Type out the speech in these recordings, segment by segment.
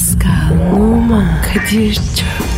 Pascal, Oman, Kadir çok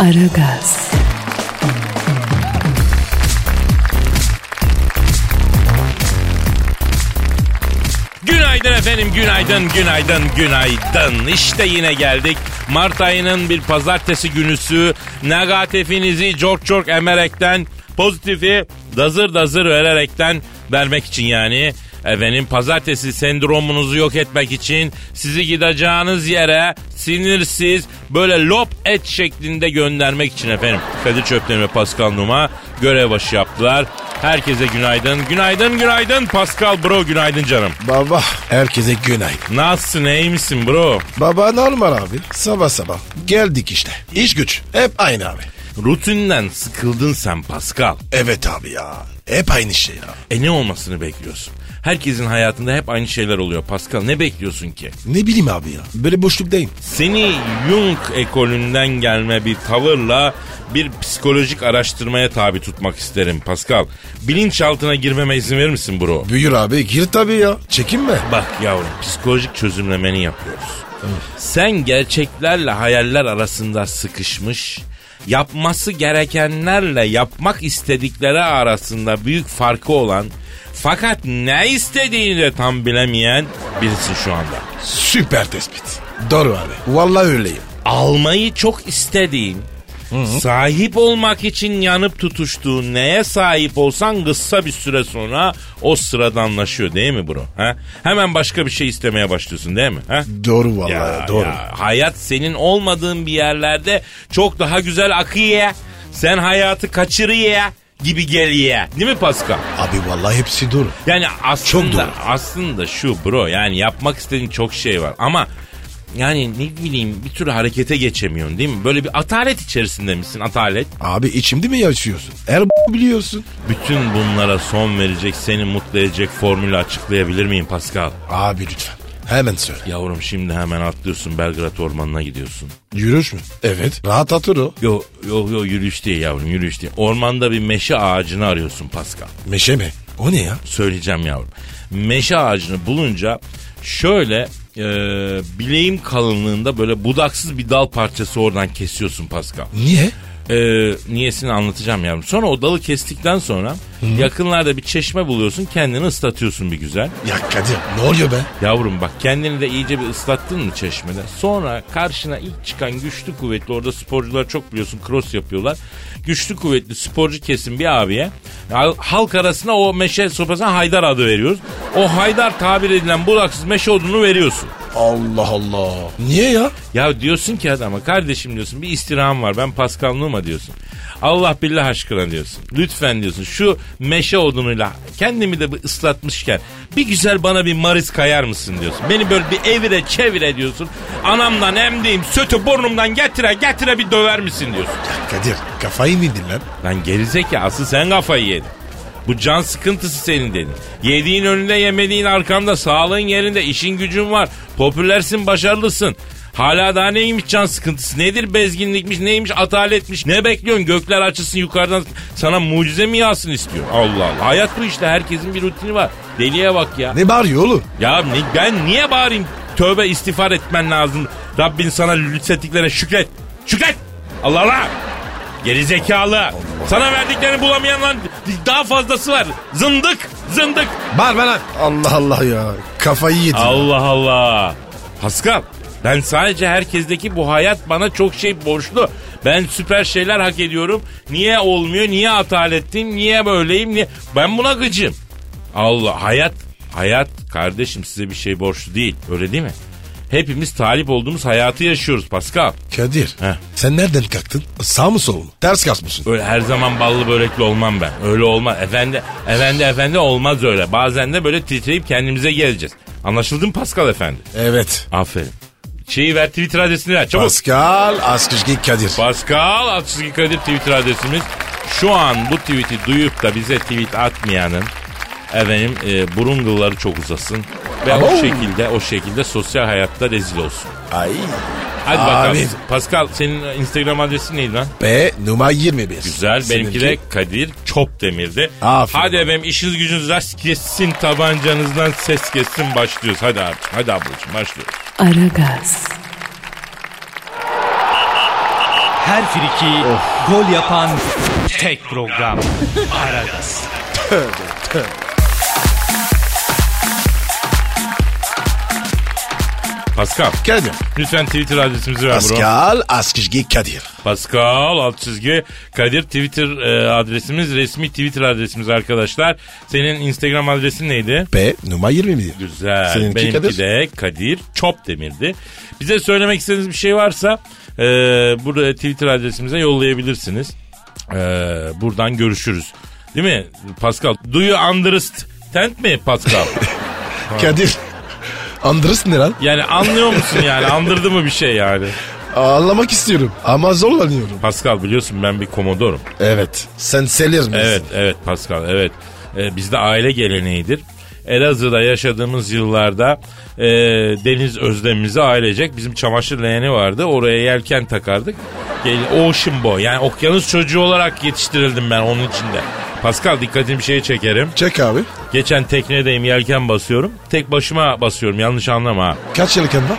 Aragaz, Günaydın efendim, günaydın, günaydın, günaydın. İşte yine geldik. Mart ayının bir pazartesi günüsü. Negatifinizi çok çok emerekten, pozitifi dazır dazır vererekten vermek için yani. Efendim pazartesi sendromunuzu yok etmek için sizi gideceğiniz yere sinirsiz böyle lop et şeklinde göndermek için efendim. Kadir Çöpten ve Pascal Numa görev başı yaptılar. Herkese günaydın. Günaydın, günaydın. Pascal bro günaydın canım. Baba herkese günaydın. Nasılsın, iyi misin bro? Baba normal abi. Sabah sabah. Geldik işte. İş güç. Hep aynı abi. Rutinden sıkıldın sen Pascal. Evet abi ya. Hep aynı şey ya. E ne olmasını bekliyorsun? Herkesin hayatında hep aynı şeyler oluyor Pascal. Ne bekliyorsun ki? Ne bileyim abi ya. Böyle boşluktayım. Seni Jung ekolünden gelme bir tavırla bir psikolojik araştırmaya tabi tutmak isterim Pascal. Bilinçaltına girmeme izin verir misin bro? Buyur abi gir tabii ya. Çekinme. Bak yavrum psikolojik çözümlemeni yapıyoruz. Sen gerçeklerle hayaller arasında sıkışmış, yapması gerekenlerle yapmak istedikleri arasında büyük farkı olan fakat ne istediğini de tam bilemeyen birisin şu anda. Süper tespit. Doğru abi. Vallahi öyleyim. Almayı çok istediğin, sahip olmak için yanıp tutuştuğun neye sahip olsan kısa bir süre sonra o sıradanlaşıyor değil mi bro? Ha? Hemen başka bir şey istemeye başlıyorsun değil mi? Ha? Doğru vallahi Ya, doğru. ya, hayat senin olmadığın bir yerlerde çok daha güzel akıyor. Sen hayatı kaçırıyor gibi geliyor. Değil mi Pascal? Abi vallahi hepsi doğru. Yani aslında doğru. aslında şu bro yani yapmak istediğin çok şey var ama yani ne bileyim bir türlü harekete geçemiyorsun değil mi? Böyle bir atalet içerisinde misin atalet? Abi içimde mi yaşıyorsun? Her biliyorsun. Bütün bunlara son verecek seni mutlu edecek formülü açıklayabilir miyim Pascal? Abi lütfen. Hemen söyle. Yavrum şimdi hemen atlıyorsun Belgrad Ormanı'na gidiyorsun. Yürüyüş mü? Evet. Rahat atır o. Yo yo yo yürüyüş değil yavrum yürüyüş değil. Ormanda bir meşe ağacını arıyorsun Pascal. Meşe mi? O ne ya? Söyleyeceğim yavrum. Meşe ağacını bulunca şöyle e, bileğim kalınlığında böyle budaksız bir dal parçası oradan kesiyorsun Pascal. Niye? E, niyesini anlatacağım yavrum. Sonra o dalı kestikten sonra yakınlarda bir çeşme buluyorsun kendini ıslatıyorsun bir güzel. Ya Kadir ne oluyor be? Yavrum bak kendini de iyice bir ıslattın mı çeşmede? Sonra karşına ilk çıkan güçlü kuvvetli orada sporcular çok biliyorsun cross yapıyorlar. Güçlü kuvvetli sporcu kesim bir abiye hal- halk arasında o meşe sopasına Haydar adı veriyoruz. O Haydar tabir edilen budaksız meşe odunu veriyorsun. Allah Allah. Niye ya? Ya diyorsun ki adama kardeşim diyorsun bir istirham var ben Pascal Numa diyorsun. Allah billah aşkına diyorsun. Lütfen diyorsun şu meşe odunuyla kendimi de bir ıslatmışken bir güzel bana bir maris kayar mısın diyorsun. Beni böyle bir evire çevire diyorsun. Anamdan emdiğim sütü burnumdan getire getire bir döver misin diyorsun. Ya Kadir kafayı mı yedin lan? Lan gerizekalı asıl sen kafayı yedin. Bu can sıkıntısı senin dedin. Yediğin önünde yemediğin arkanda sağlığın yerinde işin gücün var. Popülersin başarılısın. Hala daha neymiş can sıkıntısı? Nedir bezginlikmiş? Neymiş ataletmiş? Ne bekliyorsun? Gökler açılsın yukarıdan sana mucize mi yağsın istiyor? Allah Allah. Hayat bu işte. Herkesin bir rutini var. Deliye bak ya. Ne bağırıyor oğlum? Ya ne, ben niye bağırayım? Tövbe istiğfar etmen lazım. Rabbin sana lütfettiklere şükret. Şükret. Allah Allah. Geri zekalı. Sana verdiklerini bulamayanlar daha fazlası var. Zındık. Zındık. Bağırma lan. Allah Allah ya. Kafayı yedin. Allah Allah. Pascal ben sadece herkesteki bu hayat bana çok şey borçlu. Ben süper şeyler hak ediyorum. Niye olmuyor? Niye atalettim? Niye böyleyim? Niye? Ben buna gıcım. Allah hayat hayat kardeşim size bir şey borçlu değil. Öyle değil mi? Hepimiz talip olduğumuz hayatı yaşıyoruz Pascal. Kadir Heh. sen nereden kalktın? Sağ mı sol mu? Ters kasmışsın. Öyle her zaman ballı börekli olmam ben. Öyle olmaz. Efendi, efendi, efendi olmaz öyle. Bazen de böyle titreyip kendimize geleceğiz. Anlaşıldı mı Pascal efendi? Evet. Aferin. Şeyi ver Twitter adresini ver çabuk. Pascal Askışgi Kadir. Pascal Altçizgi Kadir Twitter adresimiz. Şu an bu tweet'i duyup da bize tweet atmayanın efendim e, burun kılları çok uzasın. Ve o Abo. şekilde o şekilde sosyal hayatta rezil olsun. Ay. Hadi bakalım. Amin. Pascal senin Instagram adresin neydi lan? B numara 21. Güzel. Benimki de Kadir Çopdemir'di. Aferin. Hadi efendim işiniz gücünüz rast kessin tabancanızdan ses kessin başlıyoruz. Hadi abi. Hadi ablacığım başlıyoruz. Aragaz, Her friki gol yapan tek program. Aragaz. Pascal Kadir. lütfen Twitter adresimizi ver bro. Pascal Askışgi Kadir. Pascal alt çizgi Kadir Twitter e, adresimiz resmi Twitter adresimiz arkadaşlar. Senin Instagram adresin neydi? B numara 21. Güzel. Seninki Benimki Kadir? de Kadir Çopdemir'di. Bize söylemek istediğiniz bir şey varsa e, burada Twitter adresimize yollayabilirsiniz. E, buradan görüşürüz. Değil mi Pascal? Do you understand mi Pascal? Kadir. Andres ne lan? yani anlıyor musun yani? Andırdı mı bir şey yani? Anlamak istiyorum ama zorlanıyorum. Pascal biliyorsun ben bir komodorum. Evet. Sen selir misin? Evet, evet Pascal, evet. Ee, bizde aile geleneğidir. Elazığ'da yaşadığımız yıllarda e, deniz özlemimizi ailecek bizim çamaşır leğeni vardı. Oraya yelken takardık. Ocean Boy yani okyanus çocuğu olarak yetiştirildim ben onun içinde. Pascal dikkatini bir şeye çekerim. Çek abi. Geçen teknedeyim yelken basıyorum. Tek başıma basıyorum yanlış anlama. Kaç yelken var?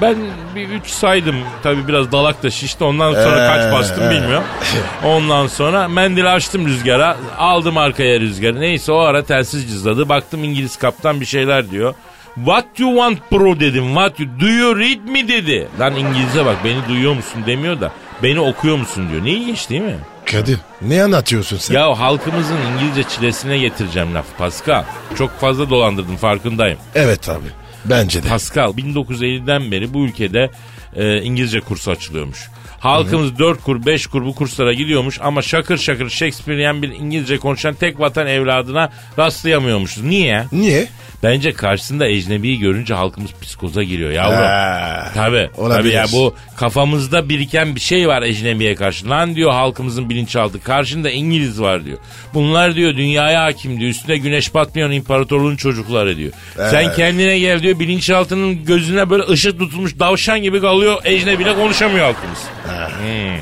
Ben bir 3 saydım. Tabii biraz dalak da şişti. Ondan sonra kaç bastım ee. bilmiyorum. Ondan sonra mendil açtım rüzgara. Aldım arkaya rüzgarı. Neyse o ara telsiz cızladı. Baktım İngiliz kaptan bir şeyler diyor. What you want bro dedim. What you, do you read me dedi. Lan İngilizce bak beni duyuyor musun demiyor da. Beni okuyor musun diyor. Ne ilginç değil mi? Kadir ne anlatıyorsun sen? Ya halkımızın İngilizce çilesine getireceğim lafı Pascal. Çok fazla dolandırdım farkındayım. Evet abi. Bence de. Pascal 1950'den beri bu ülkede e, İngilizce kursu açılıyormuş. Halkımız 4 kur 5 kur bu kurslara gidiyormuş ama şakır şakır Shakespearean bir İngilizce konuşan tek vatan evladına rastlayamıyormuşuz. Niye? Niye? Bence karşısında ecnebiyi görünce halkımız psikoza giriyor yavrum. Olabilir. Tabii ya bu kafamızda biriken bir şey var ecnebiye karşı. Lan diyor halkımızın bilinçaltı. Karşında İngiliz var diyor. Bunlar diyor dünyaya hakim diyor. Üstüne güneş batmayan imparatorluğun çocukları diyor. Sen kendine gel diyor. Bilinçaltının gözüne böyle ışık tutulmuş davşan gibi kalıyor. Ecnebiyle konuşamıyor halkımız.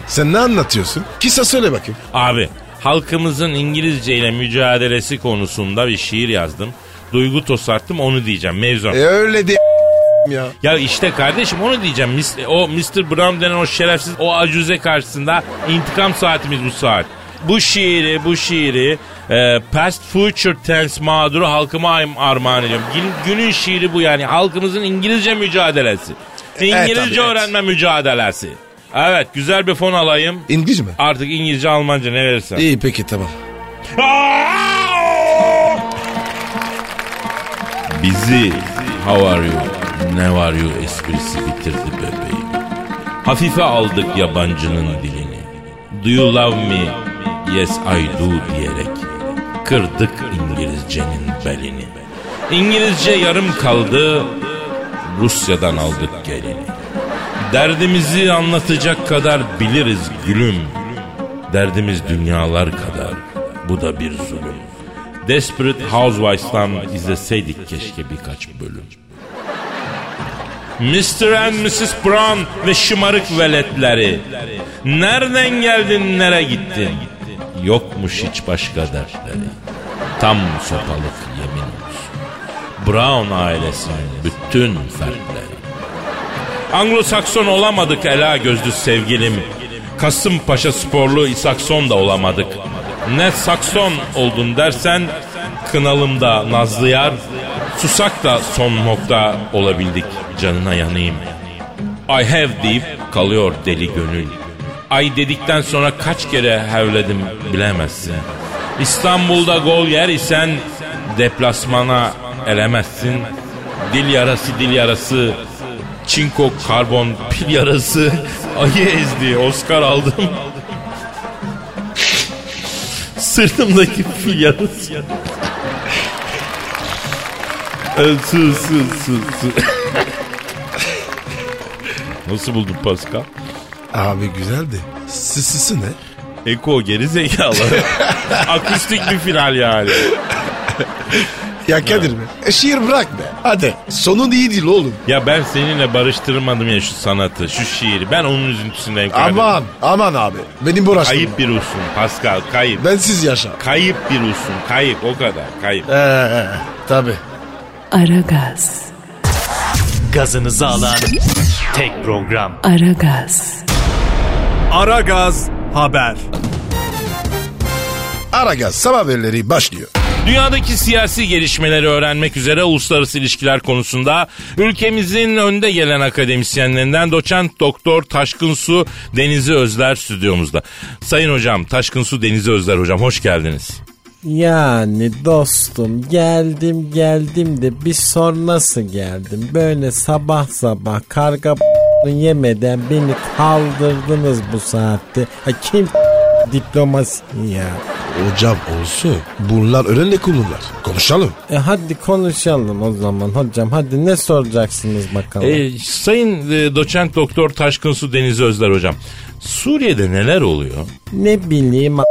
Sen ne anlatıyorsun? Kısa söyle bakayım. Abi halkımızın İngilizce ile mücadelesi konusunda bir şiir yazdım. Duygu tosarttım onu diyeceğim mevzu. E öyle de ya. Ya işte kardeşim onu diyeceğim. Mis- O Mr. Brown denen o şerefsiz o acuze karşısında intikam saatimiz bu saat. Bu şiiri, bu şiiri e, past future tense mağduru halkıma ar- armağan ediyorum. Gün- günün şiiri bu yani halkımızın İngilizce mücadelesi. İngilizce tabii, evet. öğrenme mücadelesi. Evet güzel bir fon alayım. İngiliz mi? Artık İngilizce Almanca ne verirsen. İyi peki tamam. Bizi how are you, ne var you esprisi bitirdi bebeğim. Hafife aldık yabancının dilini. Do you love me? Yes I do diyerek kırdık İngilizcenin belini. İngilizce yarım kaldı, Rusya'dan aldık gelini. Derdimizi anlatacak kadar biliriz gülüm. Derdimiz dünyalar kadar, bu da bir zulüm. Desperate Housewives'tan izleseydik keşke birkaç bölüm. Mr. and Mrs. Brown ve şımarık veletleri. Nereden geldin, nereye gittin? Yokmuş hiç başka dertleri. Tam sopalık yemin olsun. Brown ailesinin bütün fertleri. Anglo-Sakson olamadık ela gözlü sevgilim. Kasımpaşa sporlu İsakson da olamadık. Ne Sakson oldun dersen kınalımda Nazlı Yar, susak da son nokta olabildik canına yanayım. I have deyip kalıyor deli gönül. Ay dedikten sonra kaç kere hevledim bilemezsin. İstanbul'da gol yer isen deplasmana elemezsin. Dil yarası dil yarası Çinko karbon pil yarası ayı ezdi Oscar aldım. Sırtımdaki. Ee, Su su su su. Nasıl buldun Pascal? Abi güzeldi. Sısısı ne? Eko geri zekalı. Akustik bir final yani. Ya Kadir be. E, şiir bırak be. Hadi. Sonun iyi değil oğlum. Ya ben seninle barıştırmadım ya şu sanatı, şu şiiri. Ben onun üzüntüsündeyim. Aman. Aman abi. Benim uğraştırma. Kayıp bir ruhsun Pascal, kayıp. Bensiz yaşa. Kayıp bir ruhsun, kayıp o kadar, kayıp. Ee, tabi. Aragaz, Gazınızı alan tek program. Aragaz, Aragaz Haber. Aragaz sabah haberleri başlıyor. Dünyadaki siyasi gelişmeleri öğrenmek üzere uluslararası ilişkiler konusunda ülkemizin önde gelen akademisyenlerinden doçent doktor Taşkın Su Denizi Özler stüdyomuzda. Sayın hocam Taşkın Su Denizi Özler hocam hoş geldiniz. Yani dostum geldim geldim de bir sor nasıl geldim. Böyle sabah sabah karga yemeden beni kaldırdınız bu saatte. Ha, kim diplomasi ya? Hocam olsun. Bunlar önemli konular. Konuşalım. E hadi konuşalım o zaman hocam. Hadi ne soracaksınız bakalım. Ee, sayın e, doçent doktor Taşkın Su Denizi Özler hocam. Suriye'de neler oluyor? Ne bileyim a-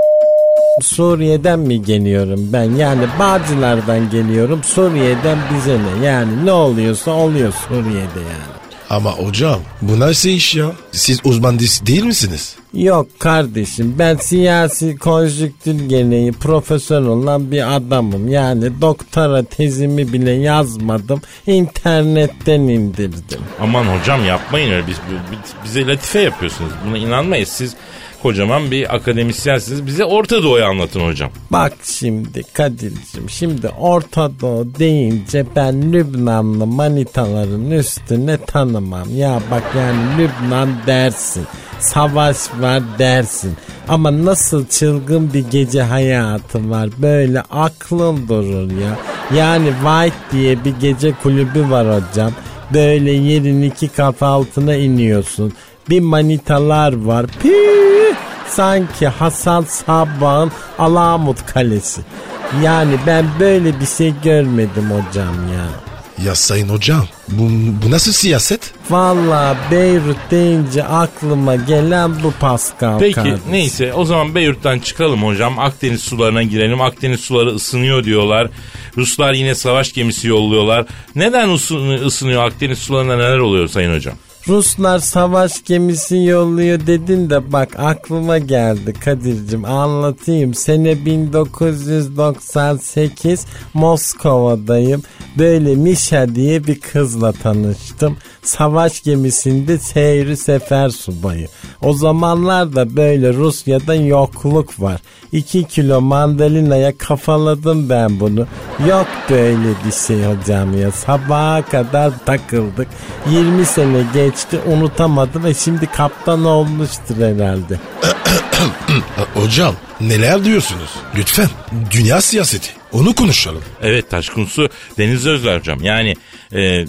Suriye'den mi geliyorum ben? Yani Bağcılar'dan geliyorum. Suriye'den bize ne? Yani ne oluyorsa oluyor Suriye'de yani. Ama hocam bu nasıl iş ya? Siz uzman değil misiniz? Yok kardeşim ben siyasi konjüktür gereği profesör olan bir adamım. Yani doktora tezimi bile yazmadım. internetten indirdim. Aman hocam yapmayın öyle biz, biz- bize latife yapıyorsunuz. Buna inanmayız siz kocaman bir akademisyensiniz. Bize Orta Doğu'yu anlatın hocam. Bak şimdi Kadir'cim şimdi Orta Doğu deyince ben Lübnanlı manitaların üstüne tanımam. Ya bak yani Lübnan dersin. Savaş var dersin. Ama nasıl çılgın bir gece hayatı var. Böyle aklın durur ya. Yani White diye bir gece kulübü var hocam. Böyle yerin iki kat altına iniyorsun. Bir manitalar var. Pii! Sanki Hasan Sabbah'ın Alamut Kalesi. Yani ben böyle bir şey görmedim hocam ya. Ya sayın hocam bu, bu nasıl siyaset? Valla Beyrut deyince aklıma gelen bu Pascal Peki kardeşim. neyse o zaman Beyrut'tan çıkalım hocam. Akdeniz sularına girelim. Akdeniz suları ısınıyor diyorlar. Ruslar yine savaş gemisi yolluyorlar. Neden ısın- ısınıyor Akdeniz sularında neler oluyor sayın hocam? Ruslar savaş gemisi yolluyor dedin de bak aklıma geldi Kadir'cim anlatayım. Sene 1998 Moskova'dayım. Böyle Mişa diye bir kızla tanıştım. Savaş gemisinde seyri sefer subayı. O zamanlarda böyle Rusya'da yokluk var. 2 kilo mandalinaya kafaladım ben bunu. Yok böyle bir şey hocam ya. Sabaha kadar takıldık. 20 sene geçti unutamadım ve şimdi kaptan olmuştur herhalde. Ha, Hocam neler diyorsunuz? Lütfen dünya siyaseti onu konuşalım. Evet Taşkın Su Deniz Özler hocam. Yani e,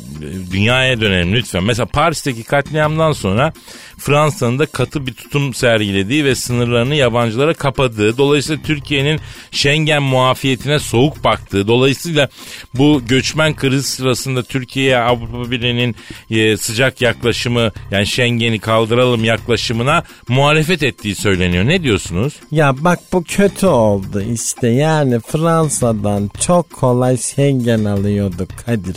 dünyaya dönelim lütfen. Mesela Paris'teki katliamdan sonra Fransa'nın da katı bir tutum sergilediği ve sınırlarını yabancılara kapadığı. Dolayısıyla Türkiye'nin Schengen muafiyetine soğuk baktığı. Dolayısıyla bu göçmen kriz sırasında Türkiye'ye Avrupa Birliği'nin e, sıcak yaklaşımı yani Schengen'i kaldıralım yaklaşımına muhalefet ettiği söyleniyor. Ne diyorsunuz? Ya bak bu kötü oldu işte yani Fransa'dan çok kolay Schengen alıyorduk Kadir.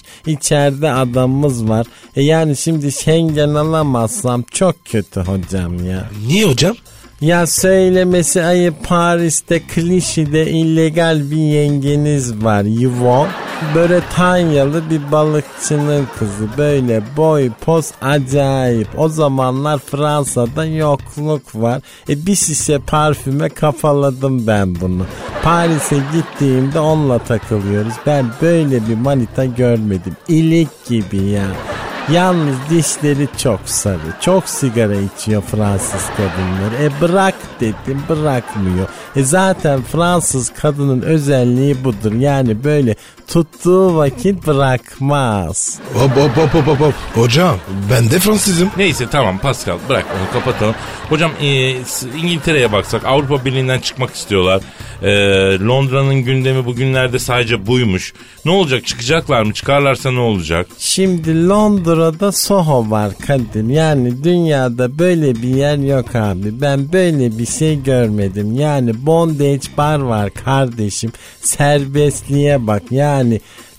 İçeride adamımız var. E yani şimdi Schengen alamazsam çok kötü hocam ya. Niye hocam? Ya söylemesi ayıp Paris'te klişede illegal bir yengeniz var Yvonne. Bretanyalı bir balıkçının kızı böyle boy poz acayip. O zamanlar Fransa'da yokluk var. E bir şişe parfüme kafaladım ben bunu. Paris'e gittiğimde onunla takılıyoruz. Ben böyle bir manita görmedim. İlik gibi ya. Yalnız dişleri çok sarı. Çok sigara içiyor Fransız kadınları. E bırak dedim bırakmıyor. E zaten Fransız kadının özelliği budur. Yani böyle tuttuğu vakit bırakmaz. Hop hop hop hop hop. Hocam ben de Fransızım. Neyse tamam Pascal bırak onu kapatalım. Hocam e, s- İngiltere'ye baksak Avrupa Birliği'nden çıkmak istiyorlar. E, Londra'nın gündemi bugünlerde sadece buymuş. Ne olacak çıkacaklar mı çıkarlarsa ne olacak? Şimdi Londra metroda Soho var Kadir. Yani dünyada böyle bir yer yok abi. Ben böyle bir şey görmedim. Yani bondage bar var kardeşim. Serbestliğe bak. Yani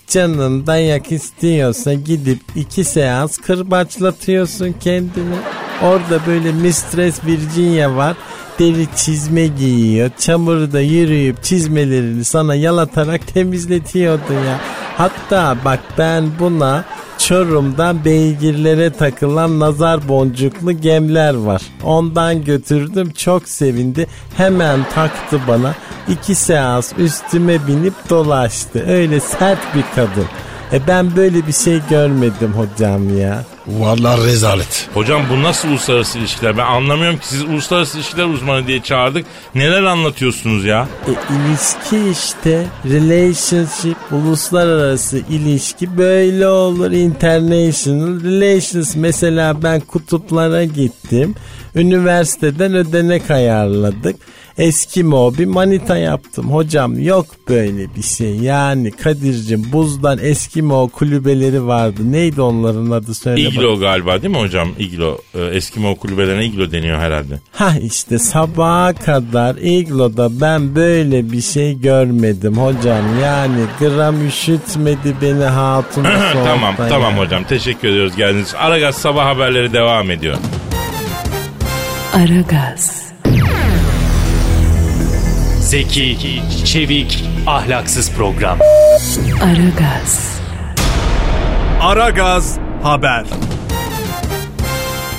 canın dayak istiyorsa gidip iki seans kırbaçlatıyorsun kendini. Orada böyle Mistress Virginia var. Deri çizme giyiyor. Çamurda yürüyüp çizmelerini sana yalatarak temizletiyordu ya. Hatta bak ben buna Çorum'dan beygirlere takılan nazar boncuklu gemler var. Ondan götürdüm çok sevindi. Hemen taktı bana. iki seans üstüme binip dolaştı. Öyle sert bir kadın. E ben böyle bir şey görmedim hocam ya. Vallahi rezalet. Hocam bu nasıl uluslararası ilişkiler? Ben anlamıyorum ki siz uluslararası ilişkiler uzmanı diye çağırdık. Neler anlatıyorsunuz ya? E, ilişki işte relationship uluslararası ilişki böyle olur international relations mesela ben kutuplara gittim üniversiteden ödenek ayarladık Eskimo bir manita yaptım hocam yok böyle bir şey yani Kadir'cim buzdan Eskimo kulübeleri vardı neydi onların adı söyle İglo bakayım. galiba değil mi hocam? İglo. Ee, Eskimo kulübelerine iglo deniyor herhalde. Ha işte sabaha kadar igloda ben böyle bir şey görmedim hocam. Yani gram üşütmedi beni hatun tamam tamam ya. hocam teşekkür ediyoruz geldiğiniz için. Aragaz sabah haberleri devam ediyor. Aragaz, Zeki, çevik, ahlaksız program. Aragaz, Aragaz Haber.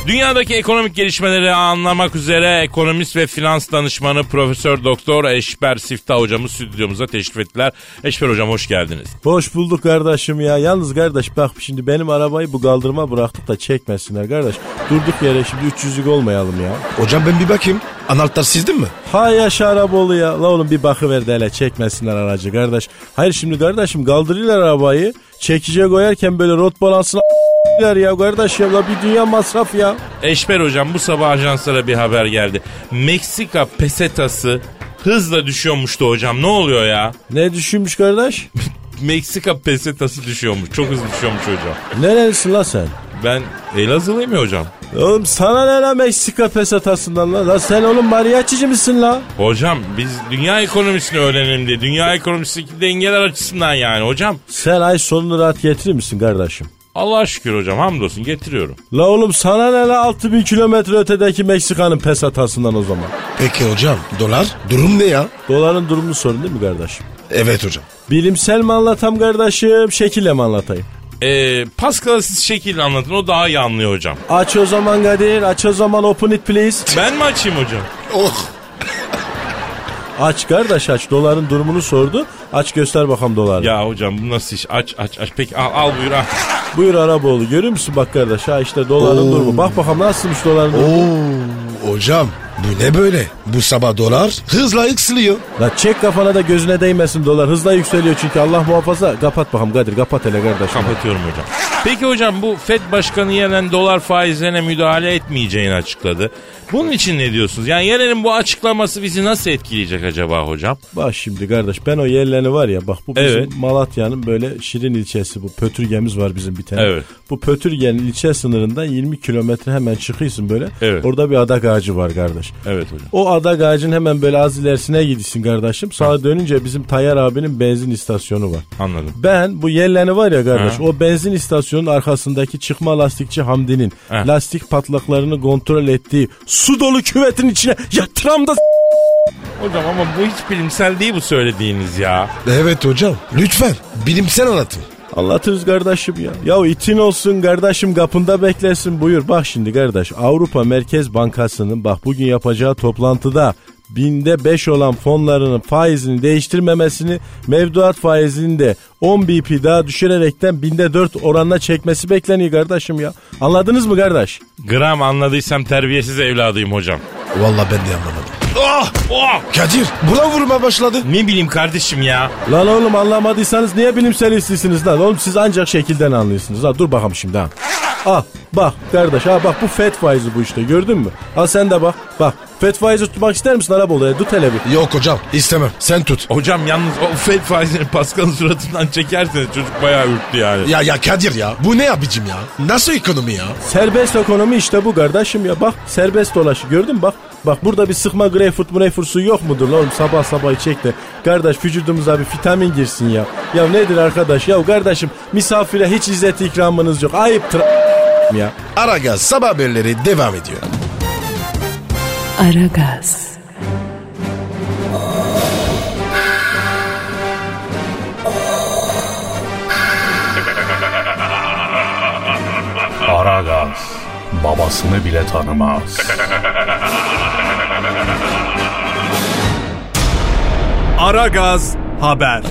Dünyadaki ekonomik gelişmeleri anlamak üzere ekonomist ve finans danışmanı Profesör Doktor Eşber Siftah hocamız stüdyomuza teşrif ettiler. Eşber hocam hoş geldiniz. Hoş bulduk kardeşim ya. Yalnız kardeş bak şimdi benim arabayı bu kaldırıma bıraktık da çekmesinler kardeş. Durduk yere şimdi 300'lük olmayalım ya. Hocam ben bir bakayım. Anahtar sizdin mi? Hay yaşa Araboğlu ya. La oğlum bir bakıver de hele çekmesinler aracı kardeş. Hayır şimdi kardeşim kaldırıyorlar arabayı. Çekice koyarken böyle rot balansına ya kardeş ya bir dünya masraf ya. Eşber hocam bu sabah ajanslara bir haber geldi. Meksika pesetası hızla düşüyormuştu hocam. Ne oluyor ya? Ne düşünmüş kardeş? Meksika pesetası düşüyormuş. Çok hızlı düşüyormuş hocam. Nerelisin la sen? Ben Elazığlıyım ya hocam. Oğlum sana ne la Meksika pesetasından la? La sen oğlum mariachici misin la? Hocam biz dünya ekonomisini öğrenelim diye. Dünya ekonomisindeki dengeler açısından yani hocam. Sen ay sonunu rahat getirir misin kardeşim? Allah'a şükür hocam hamdolsun getiriyorum. La oğlum sana ne la 6000 kilometre ötedeki Meksika'nın pesatasından o zaman. Peki hocam dolar durum ne ya? Doların durumunu sorun değil mi kardeşim? Evet hocam. Bilimsel mi anlatam kardeşim, şekille mi anlatayım? Ee, Pascal'a siz şekilde anlatın o daha iyi anlıyor hocam. Aç o zaman Kadir, aç o zaman open it please. Ben mi açayım hocam? Oh. Aç kardeş aç, doların durumunu sordu. Aç göster bakalım doları. Ya hocam bu nasıl iş? Aç aç aç. Peki al, al buyur al. Buyur Araboğlu görüyor musun bak kardeş ha işte doların durumu. Bak bakalım nasılmış doların durumu. Oo, hocam bu ne böyle? Bu sabah dolar hızla yükseliyor. La çek kafana da gözüne değmesin dolar. Hızla yükseliyor çünkü Allah muhafaza. Kapat bakalım Kadir kapat hele kardeşim. Kapatıyorum hocam. Peki hocam bu FED Başkanı Yellen dolar faizlerine müdahale etmeyeceğini açıkladı. Bunun için ne diyorsunuz? Yani Yellen'in bu açıklaması bizi nasıl etkileyecek acaba hocam? Bak şimdi kardeş ben o yerlerini var ya bak bu bizim Evet. Malatya'nın böyle Şirin ilçesi bu Pötürge'miz var bizim bir tane. Evet. Bu Pötürge'nin ilçe sınırından 20 kilometre hemen çıkıyorsun böyle. Evet. Orada bir adak ağacı var kardeş. Evet hocam. O adak ağacın hemen böyle az ilerisine gidiyorsun kardeşim. Sağa dönünce bizim Tayyar abinin benzin istasyonu var. Anladım. Ben bu yerleni var ya kardeş o benzin istasyonunun arkasındaki çıkma lastikçi Hamdi'nin Ha. lastik patlaklarını kontrol ettiği su dolu küvetin içine yatıram da Hocam ama bu hiç bilimsel değil bu söylediğiniz ya. Evet hocam lütfen bilimsel anlatın. Anlatırız kardeşim ya. Ya itin olsun kardeşim kapında beklesin buyur. Bak şimdi kardeş Avrupa Merkez Bankası'nın bak bugün yapacağı toplantıda binde 5 olan fonlarının faizini değiştirmemesini mevduat faizini de 10 BP daha düşürerekten binde 4 oranına çekmesi bekleniyor kardeşim ya. Anladınız mı kardeş? Gram anladıysam terbiyesiz evladıyım hocam. Vallahi ben de anlamadım. Oh! Oh! Kadir buna vurma başladı. Ne bileyim kardeşim ya. Lan oğlum anlamadıysanız niye bilimsel istisiniz lan? Oğlum siz ancak şekilden anlıyorsunuz. Ha, dur bakalım şimdi ha. Al bak kardeş ha bak bu FED faizi bu işte gördün mü? Al sen de bak. Bak Fetvaizi tutmak ister misin Arabolu'ya? Tut hele bir. Yok hocam istemem sen tut. Hocam yalnız o fed faizini Pascal'ın suratından çekerseniz çocuk bayağı ürktü yani. Ya ya Kadir ya bu ne abicim ya? Nasıl ekonomi ya? Serbest ekonomi işte bu kardeşim ya. Bak serbest dolaşı gördün mü? Bak Bak burada bir sıkma greyfurt greyfurt suyu yok mudur lan oğlum sabah sabah içecek de. Kardeş vücudumuza bir vitamin girsin ya. Ya nedir arkadaş ya kardeşim misafire hiç izzet ikramınız yok. Ayıptır ya. Aragaz sabah haberleri devam ediyor. Aragaz, babasını bile tanımaz. Aragaz haber.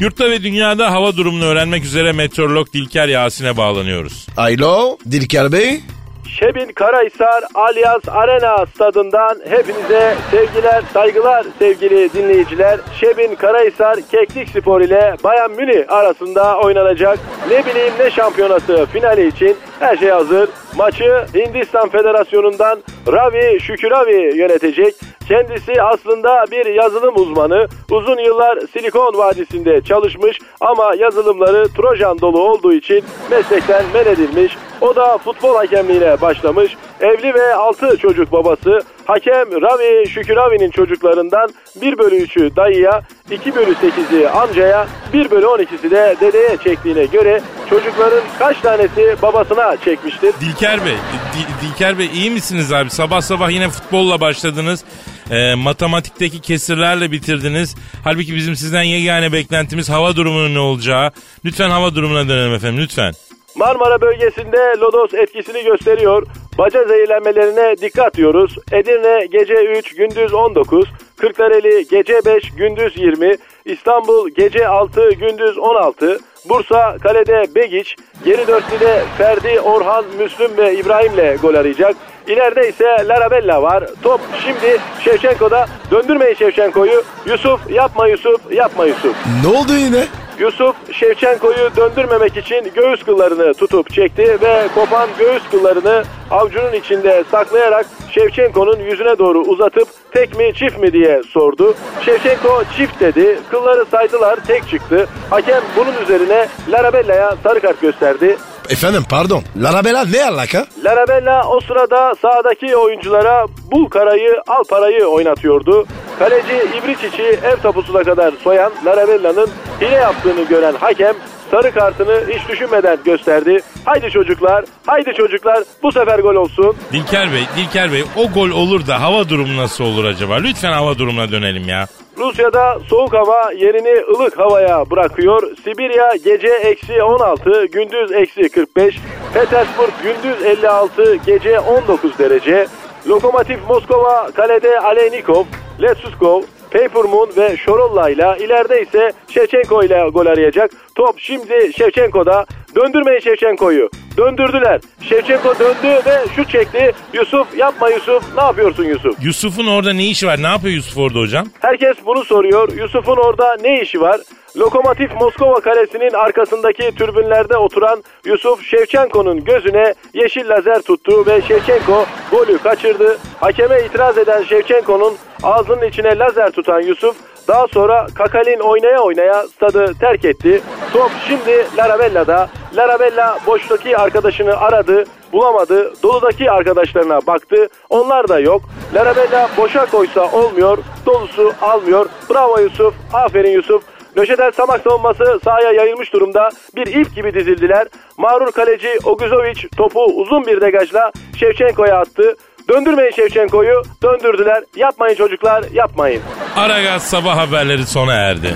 Yurtta ve dünyada hava durumunu öğrenmek üzere meteorolog Dilker Yasin'e bağlanıyoruz. Alo Dilker Bey. Şebin Karahisar Allianz Arena stadından hepinize sevgiler, saygılar sevgili dinleyiciler. Şebin Karahisar Keklik Spor ile Bayan Münih arasında oynanacak ne bileyim ne şampiyonası finali için her şey hazır. Maçı Hindistan Federasyonu'ndan Ravi Şüküravi yönetecek. Kendisi aslında bir yazılım uzmanı. Uzun yıllar Silikon Vadisi'nde çalışmış ama yazılımları Trojan dolu olduğu için meslekten men edilmiş. O da futbol hakemliğine başlamış. Evli ve 6 çocuk babası. Hakem Ravi Şüküravi'nin çocuklarından 1 bölü 3'ü dayıya, 2 bölü 8'i amcaya, 1 bölü 12'si de dedeye çektiğine göre çocukların kaç tanesi babasına çekmiştir? Dilker Bey, Di- Dilker Bey iyi misiniz abi? Sabah sabah yine futbolla başladınız. Ee, matematikteki kesirlerle bitirdiniz. Halbuki bizim sizden yegane beklentimiz hava durumunun ne olacağı. Lütfen hava durumuna dönelim efendim lütfen. Marmara bölgesinde lodos etkisini gösteriyor. Baca zehirlenmelerine dikkat diyoruz. Edirne gece 3 gündüz 19, Kırklareli gece 5 gündüz 20, İstanbul gece 6 gündüz 16, Bursa kalede Begiç, geri dörtlüde Ferdi, Orhan, Müslüm ve İbrahim'le gol arayacak. İleride ise Larabella var. Top şimdi Şevçenko'da. Döndürmeyin Şevçenko'yu. Yusuf yapma Yusuf yapma Yusuf. Ne oldu yine? Yusuf Şevçenko'yu döndürmemek için göğüs kıllarını tutup çekti ve kopan göğüs kıllarını avcunun içinde saklayarak Şevçenko'nun yüzüne doğru uzatıp tek mi çift mi diye sordu. Şevçenko çift dedi. Kılları saydılar tek çıktı. Hakem bunun üzerine Larabella'ya sarı kart gösterdi. Efendim pardon. Larabela ne alaka? Larabella o sırada sahadaki oyunculara bul karayı al parayı oynatıyordu. Kaleci İbriçic'i ev tapusuna kadar soyan Larabella'nın hile yaptığını gören hakem sarı kartını hiç düşünmeden gösterdi. Haydi çocuklar, haydi çocuklar bu sefer gol olsun. Dilker Bey, Dilker Bey o gol olur da hava durumu nasıl olur acaba? Lütfen hava durumuna dönelim ya. Rusya'da soğuk hava yerini ılık havaya bırakıyor. Sibirya gece eksi 16, gündüz eksi 45. Petersburg gündüz 56, gece 19 derece. Lokomotiv Moskova kalede Aleynikov, Letsuskov, Papermoon ve Şorolla ile ileride ise Şevçenko ile gol arayacak. Top şimdi Şevçenko'da. Döndürmeyin Şevçenko'yu. Döndürdüler. Şevçenko döndü ve şut çekti. Yusuf yapma Yusuf. Ne yapıyorsun Yusuf? Yusuf'un orada ne işi var? Ne yapıyor Yusuf orada hocam? Herkes bunu soruyor. Yusuf'un orada ne işi var? Lokomotiv Moskova kalesinin arkasındaki türbünlerde oturan Yusuf Şevçenko'nun gözüne yeşil lazer tuttu ve Şevçenko golü kaçırdı. Hakeme itiraz eden Şevçenko'nun ağzının içine lazer tutan Yusuf daha sonra Kakalin oynaya oynaya stadı terk etti. Top şimdi Larabella'da. Larabella boştaki arkadaşını aradı, bulamadı. Doludaki arkadaşlarına baktı. Onlar da yok. Larabella boşa koysa olmuyor. Dolusu almıyor. Bravo Yusuf. Aferin Yusuf. Nöşedel Samak savunması sahaya yayılmış durumda. Bir ip gibi dizildiler. Mağrur kaleci Oguzovic topu uzun bir degajla Şevçenko'ya attı. Döndürmeyin Şevçenko'yu. Döndürdüler. Yapmayın çocuklar, yapmayın. Aragaz sabah haberleri sona erdi.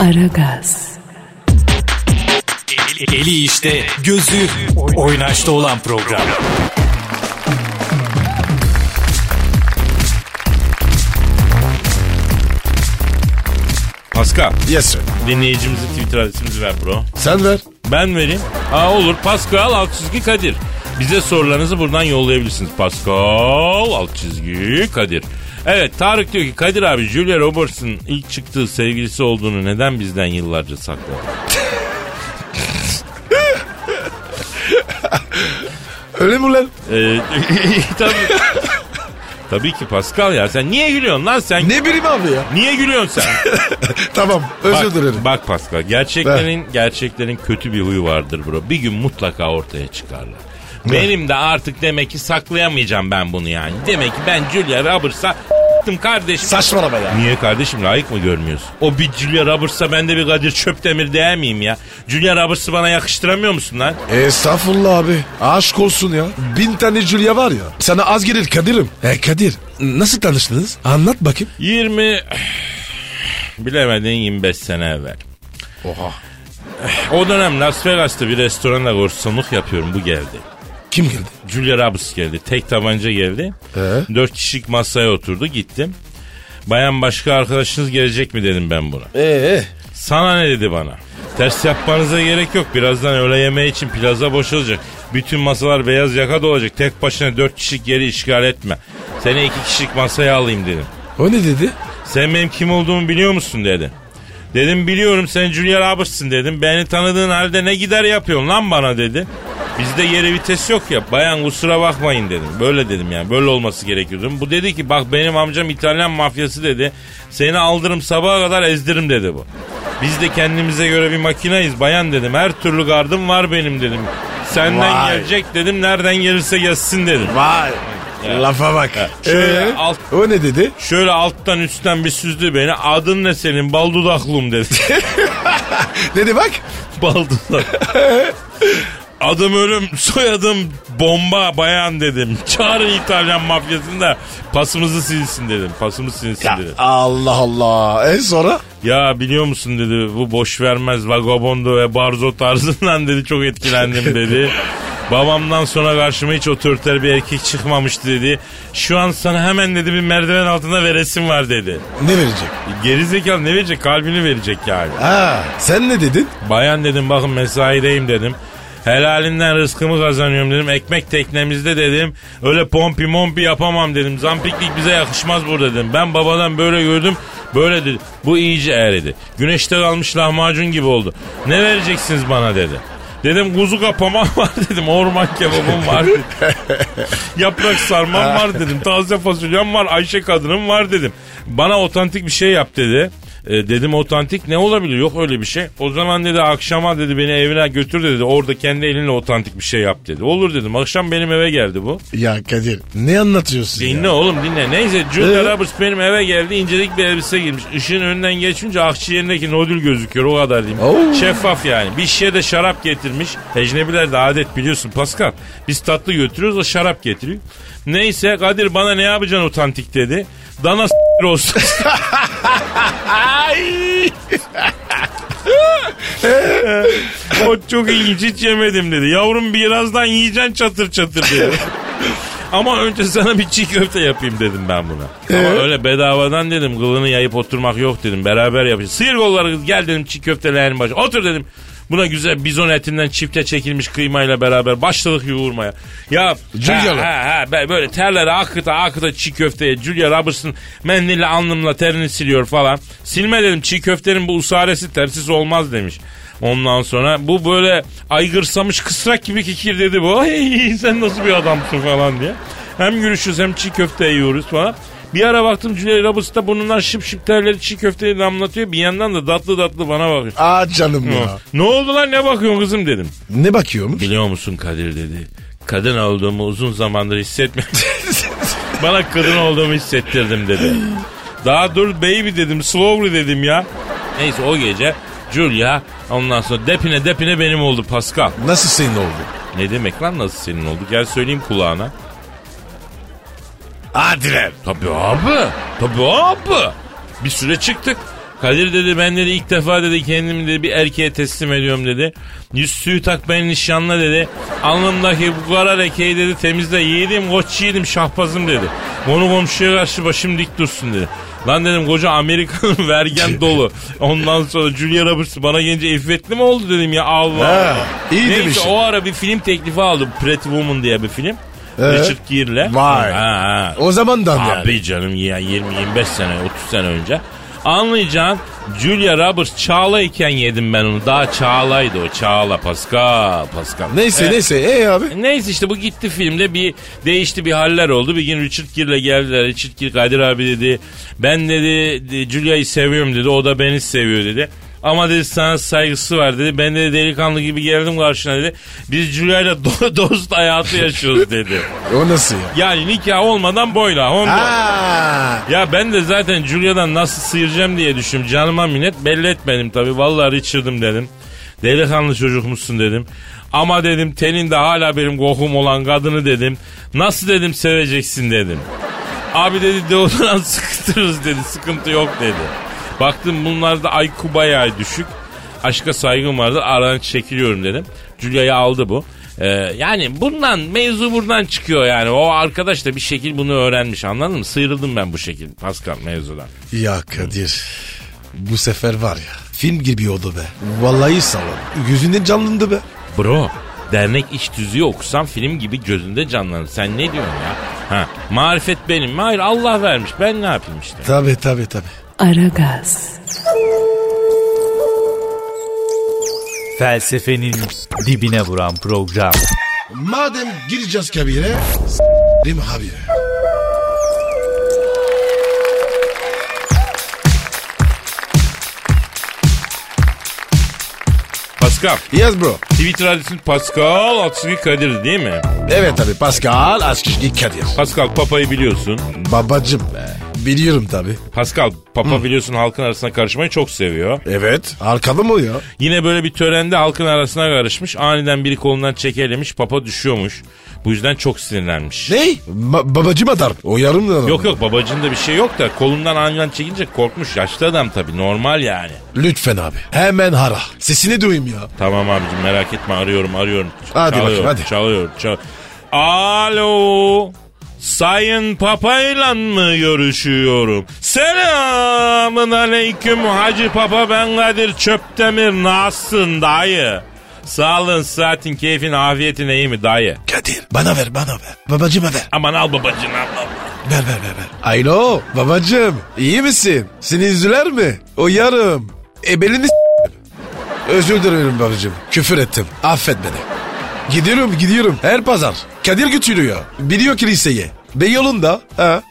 Aragaz, Eli işte, gözü oynaşta olan program. Pascal, Yes sir. dinleyicimizi Twitter adresimizi ver bro. Sen ver. Ben vereyim. Aa olur. Pascal alt çizgi Kadir. Bize sorularınızı buradan yollayabilirsiniz. Pascal alt çizgi Kadir. Evet Tarık diyor ki Kadir abi Julia Roberts'ın ilk çıktığı sevgilisi olduğunu neden bizden yıllarca sakladı? Öyle mi lan? Ee, tabii. tabii ki Pascal ya sen niye gülüyorsun lan sen? Ne bileyim abi ya. Niye gülüyorsun sen? tamam özür bak, dilerim. bak Pascal gerçeklerin gerçeklerin kötü bir huyu vardır bro. Bir gün mutlaka ortaya çıkarlar. Benim de artık demek ki saklayamayacağım ben bunu yani. Demek ki ben Julia Roberts'a kardeşim. Saçmalama ya. Niye kardeşim layık mı görmüyorsun? O bir Julia Roberts'a ben de bir Kadir Çöptemir değil miyim ya? Julia Roberts'ı bana yakıştıramıyor musun lan? Estağfurullah abi. Aşk olsun ya. Bin tane Julia var ya. Sana az gelir Kadir'im. E Kadir nasıl tanıştınız? Anlat bakayım. 20 bilemedin 25 sene evvel. Oha. O dönem Las Vegas'ta bir restoranda garsonluk yapıyorum bu geldi. Kim geldi? Julia Roberts geldi. Tek tabanca geldi. Ee? Dört kişilik masaya oturdu gittim. Bayan başka arkadaşınız gelecek mi dedim ben buna. Ee? Sana ne dedi bana? Ters yapmanıza gerek yok. Birazdan öğle yemeği için plaza boşalacak. Bütün masalar beyaz yaka dolacak. Tek başına dört kişilik yeri işgal etme. Seni iki kişilik masaya alayım dedim. O ne dedi? Sen benim kim olduğumu biliyor musun dedi. Dedim biliyorum sen Julia Roberts'ın dedim. Beni tanıdığın halde ne gider yapıyorsun lan bana dedi. Bizde yeri vites yok ya bayan kusura bakmayın dedim. Böyle dedim yani böyle olması gerekiyordu. Bu dedi ki bak benim amcam İtalyan mafyası dedi. Seni aldırım sabaha kadar ezdiririm dedi bu. Biz de kendimize göre bir makinayız bayan dedim. Her türlü gardım var benim dedim. Senden Vay. gelecek dedim nereden gelirse gelsin dedim. Vay. Lafa bak. Şöyle Ee? alt O ne dedi? Şöyle alttan üstten bir süzdü beni. Adın ne senin? Bal dudaklım dedi. Dedi bak. Bal dudak. Adım ölüm, soyadım bomba bayan dedim. Çağırın İtalyan mafyasını da pasımızı silsin dedim. Pasımız silsin Ya, dedim. Allah Allah. En sonra? Ya biliyor musun dedi bu boş vermez vagabondo ve barzo tarzından dedi çok etkilendim dedi. Babamdan sonra karşıma hiç otoriter bir erkek çıkmamıştı dedi. Şu an sana hemen dedi bir merdiven altında veresim var dedi. Ne verecek? Geri zekalı ne verecek? Kalbini verecek yani. Ha, sen ne dedin? Bayan dedim bakın mesaideyim dedim. Helalinden rızkımı kazanıyorum dedim. Ekmek teknemizde dedim. Öyle pompi mompi yapamam dedim. Zampiklik bize yakışmaz burada dedim. Ben babadan böyle gördüm. Böyle dedi. Bu iyice eridi. Güneşte kalmış lahmacun gibi oldu. Ne vereceksiniz bana dedi. Dedim kuzu kapama var dedim. Orman kebabım var dedim. Yaprak sarmam var dedim. Taze fasulyem var. Ayşe kadınım var dedim. Bana otantik bir şey yap dedi. E, dedim otantik ne olabilir yok öyle bir şey. O zaman dedi akşama dedi beni evine götür dedi. Orada kendi elinle otantik bir şey yap dedi. Olur dedim. Akşam benim eve geldi bu. Ya Kadir ne anlatıyorsun Dinle ya? oğlum dinle. Neyse Julia Ee? Roberts benim eve geldi. incelik bir elbise giymiş. Işığın önünden geçince akciğerindeki nodül gözüküyor. O kadar diyeyim. Oo. Şeffaf yani. Bir şişe de şarap getirmiş. Ecnebiler de adet biliyorsun Pascal. Biz tatlı götürüyoruz o şarap getiriyor. Neyse Kadir bana ne yapacaksın otantik dedi. Dana s- olsun. o çok ilginç hiç yemedim dedi. Yavrum birazdan yiyeceksin çatır çatır dedi. Ama önce sana bir çiğ köfte yapayım dedim ben buna. Ama öyle bedavadan dedim kılını yayıp oturmak yok dedim. Beraber yapacağız. Sıyır kolları kız gel dedim çiğ köftelerin başı. Otur dedim. Buna güzel bizon etinden çifte çekilmiş kıymayla beraber başladık yoğurmaya. Ya Julia'lı. ha, ha, be- böyle terleri akıta akıta çiğ köfteye Julia Roberts'ın mendille alnımla terini siliyor falan. Silme dedim çiğ köftenin bu usaresi tersiz olmaz demiş. Ondan sonra bu böyle aygırsamış kısrak gibi kikir dedi bu. Ay sen nasıl bir adamsın falan diye. Hem gülüşüyoruz hem çiğ köfte yiyoruz falan. Bir ara baktım Julia Roberts da burnundan şıp şıp terleri çiğ köfteyi damlatıyor. Bir yandan da tatlı tatlı bana bakıyor. Aa canım ya. Ne oldu lan ne bakıyorsun kızım dedim. Ne bakıyormuş? Biliyor musun Kadir dedi. Kadın olduğumu uzun zamandır hissetmiyorum. Bana kadın olduğumu hissettirdim dedi. Daha dur baby dedim slowly dedim ya. Neyse o gece Julia ondan sonra depine depine benim oldu Pascal. Nasıl senin oldu? Ne demek lan nasıl senin oldu? Gel söyleyeyim kulağına. Adiler. Tabii abi. Tabii abi. Bir süre çıktık. Kadir dedi ben dedi ilk defa dedi kendimi dedi bir erkeğe teslim ediyorum dedi. Yüz suyu tak beni nişanla dedi. Alnımdaki bu kara lekeyi dedi temizle yiğidim koç yiğidim şahbazım dedi. Onu komşuya karşı başım dik dursun dedi. Lan dedim koca Amerika'nın vergen dolu. Ondan sonra Julia Roberts bana gelince iffetli mi oldu dedim ya Allah. Ha, iyi Neyse demişsin. o ara bir film teklifi aldım. Pretty Woman diye bir film. Richard Gere'le. Vay. Ha, ha. O zamandan yani. Abi canım ya 20-25 sene 30 sene önce. Anlayacaksın Julia Roberts Çağla'yken yedim ben onu. Daha Çağla'ydı o. Çağla Pascal. Pascal. Neyse Evet. neyse. E abi. Neyse işte bu gitti filmde bir değişti bir haller oldu. Bir gün Richard Gere'le geldiler. Richard Gere Kadir abi dedi. Ben dedi de- Julia'yı seviyorum dedi. O da beni seviyor dedi. Ama dedi sana saygısı var dedi. Ben de delikanlı gibi geldim karşına dedi. Biz Julia'yla do- dost hayatı yaşıyoruz dedi. O nasıl ya? Yani nikah olmadan boyla. Onda. Ya ben de zaten Julia'dan nasıl sıyıracağım diye düşündüm. Canıma minnet belli etmedim tabii. Vallahi Richard'ım dedim. Delikanlı çocukmuşsun dedim. Ama dedim teninde hala benim kokum olan kadını dedim. Nasıl dedim seveceksin dedim. Abi dedi deodorant sıkıtırız dedi. Sıkıntı yok dedi. Baktım bunlarda IQ bayağı düşük. Aşka saygım vardı aradan çekiliyorum dedim. Julia'yı aldı bu. Ee, yani bundan mevzu buradan çıkıyor yani. O arkadaş da bir şekil bunu öğrenmiş anladın mı? Sıyrıldım ben bu şekil Pascal mevzudan. Ya Kadir. Bu sefer var ya. Film gibi oldu be. Vallahi sağlam. Yüzünden canlandı be. Bro dernek iş tüzüğü okusam film gibi gözünde canlanır. Sen ne diyorsun ya? Ha, marifet benim mi? Hayır Allah vermiş. Ben ne yapayım işte? Tabi tabi tabi. Aragaz, Felsefenin dibine vuran program. Madem gireceğiz kabire. Mi abi? Pascal. Yes bro. Twitter adresin Pascal Altçılık Kadir değil mi? Evet tabi Pascal Askışki Kadir. Pascal Papa'yı biliyorsun. Babacım be. Biliyorum tabi. Pascal Papa biliyorsun halkın arasına karışmayı çok seviyor. Evet. Arkalı mı ya? Yine böyle bir törende halkın arasına karışmış. Aniden biri kolundan çekelemiş. Papa düşüyormuş. Bu yüzden çok sinirlenmiş. Ne? Ba- babacım atar. O yarım da. Yok yok babacında bir şey yok da kolundan aniden çekince korkmuş. Yaşlı adam tabii normal yani. Lütfen abi. Hemen hara. Sesini duyayım ya. Tamam abicim merak etme arıyorum arıyorum. Hadi Çalıyor, bakayım, hadi. Çalıyor çal. Alo. Sayın Papa'yla mı görüşüyorum? Selamın aleyküm Hacı Papa ben Kadir Çöptemir nasılsın dayı? Sağlığın, saatin, keyfin, afiyetin iyi mi dayı? Kadir bana ver bana ver. Babacıma ver. Aman al babacığım al. al. Ver ver ver ver. Alo babacım iyi misin? Seni üzüler mi? O yarım. E belini Özür dilerim babacım. Küfür ettim. Affet beni. Gidiyorum gidiyorum. Her pazar. Kadir götürüyor. Biliyor kiliseyi. Beyoğlu'nda. Ha.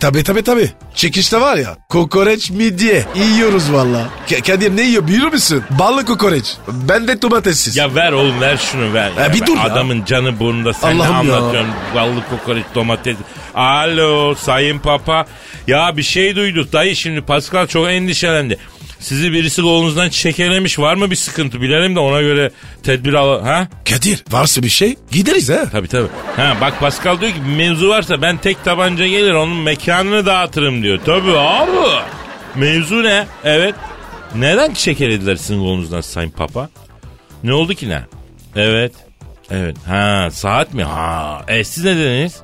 Tabi tabi tabi. Çekişte var ya. Kokoreç midye. Yiyoruz valla. K- Kadir ne yiyor biliyor musun? Ballı kokoreç. Ben de domatessiz. Ya ver oğlum ver şunu ver. Ya bir dur ya. Adamın canı burnunda sen ne Allah'ım ya. anlatıyorsun? Ballı kokoreç domates. Alo sayın papa. Ya bir şey duyduk dayı şimdi Pascal çok endişelendi. Sizi birisi kolunuzdan çekelemiş var mı bir sıkıntı bilelim de ona göre tedbir al. Ha? Kadir varsa bir şey gideriz ha. Tabii tabii. Ha bak Pascal diyor ki mevzu varsa ben tek tabanca gelir onun mekanını dağıtırım diyor. Tabii abi. Mevzu ne? Evet. Neden çekelediler sizin kolunuzdan Sayın Papa? Ne oldu ki ne? Evet. Evet. Ha saat mi? Ha. E siz ne dediniz?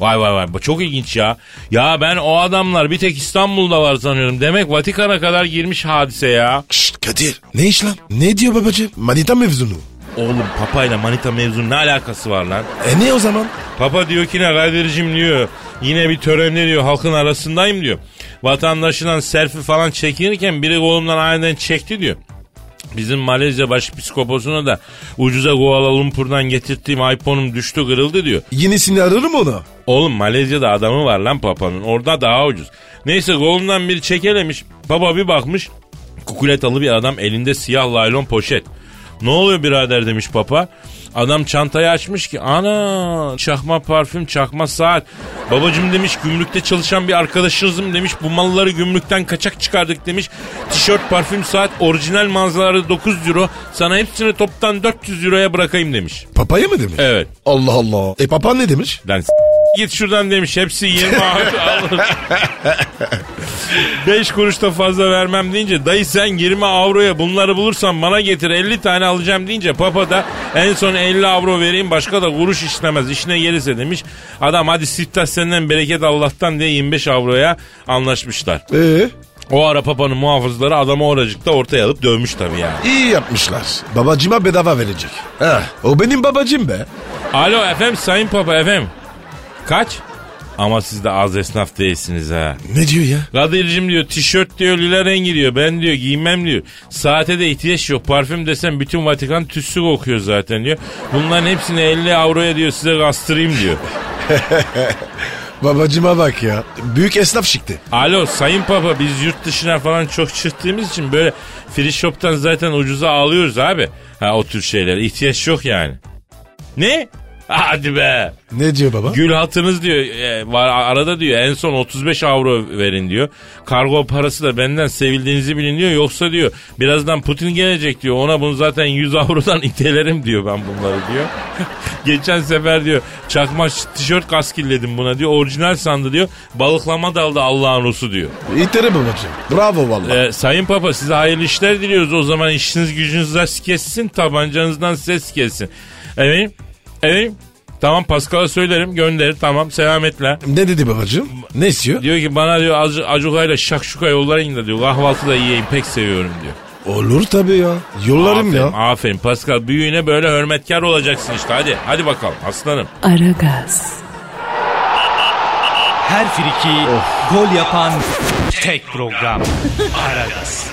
Vay vay vay bu çok ilginç ya. Ya ben o adamlar bir tek İstanbul'da var sanıyorum. Demek Vatikan'a kadar girmiş hadise ya. Şşt Kadir ne iş lan? Ne diyor babacım? Manita mevzunu. Oğlum papayla manita mevzunun ne alakası var lan? E ne o zaman? Papa diyor ki ne Kadir'cim diyor. Yine bir törende diyor halkın arasındayım diyor. Vatandaşından selfie falan çekinirken biri kolumdan aniden çekti diyor. Bizim Malezya başpiskoposuna da ucuza Kuala Lumpur'dan getirttiğim iPhone'um düştü kırıldı diyor. Yenisini ararım onu. Oğlum Malezya'da adamı var lan papanın. Orada daha ucuz. Neyse kolundan biri çekelemiş. Baba bir bakmış. Kukuletalı bir adam elinde siyah laylon poşet. Ne oluyor birader demiş papa. Adam çantayı açmış ki ana çakma parfüm çakma saat. Babacım demiş gümrükte çalışan bir arkadaşınızım demiş bu malları gümrükten kaçak çıkardık demiş. Tişört parfüm saat orijinal mağazalarda 9 euro sana hepsini toptan 400 euroya bırakayım demiş. Papaya mı demiş? Evet. Allah Allah. E papa ne demiş? Lan s- git şuradan demiş. Hepsi 20 avro alır. 5 kuruş da fazla vermem deyince dayı sen 20 avroya bunları bulursan bana getir 50 tane alacağım deyince papa da en son 50 avro vereyim başka da kuruş işlemez işine gelirse demiş. Adam hadi siftah senden bereket Allah'tan diye 25 avroya anlaşmışlar. Ee, O ara papanın muhafızları adamı oracıkta ortaya alıp dövmüş tabii yani. iyi yapmışlar. Babacıma bedava verecek. Heh, o benim babacım be. Alo efendim sayın papa efendim. Kaç? Ama siz de az esnaf değilsiniz ha. Ne diyor ya? Kadir'cim diyor tişört diyor lila rengi diyor. Ben diyor giymem diyor. Saate de ihtiyaç yok. Parfüm desem bütün Vatikan tüssü kokuyor zaten diyor. Bunların hepsini 50 avroya diyor size kastırayım diyor. Babacıma bak ya. Büyük esnaf çıktı. Alo sayın papa biz yurt dışına falan çok çıktığımız için böyle free shop'tan zaten ucuza alıyoruz abi. Ha o tür şeyler ihtiyaç yok yani. Ne? Hadi be. Ne diyor baba? Gül hatınız diyor e, var arada diyor en son 35 avro verin diyor. Kargo parası da benden sevildiğinizi bilin diyor. Yoksa diyor birazdan Putin gelecek diyor. Ona bunu zaten 100 avrodan itelerim diyor ben bunları diyor. Geçen sefer diyor çakma tişört kaskilledim buna diyor. Orijinal sandı diyor. Balıklama daldı Allah'ın Rusu diyor. İteri babacım. Bravo valla. Ee, Sayın Papa size hayırlı işler diliyoruz. O zaman işiniz gücünüz rast kessin. Tabancanızdan ses kessin. Evet. Evet. Tamam Pascal'a söylerim gönderir tamam selametle. Ne dedi babacım? Ne istiyor? Diyor ki bana diyor acı, acukayla şakşuka yollayın da diyor kahvaltıda yiyeyim pek seviyorum diyor. Olur tabii ya. Yollarım aferin, ya. Aferin Pascal büyüğüne böyle hürmetkar olacaksın işte hadi. Hadi bakalım aslanım. Aragaz, Her friki gol yapan tek program. Aragaz.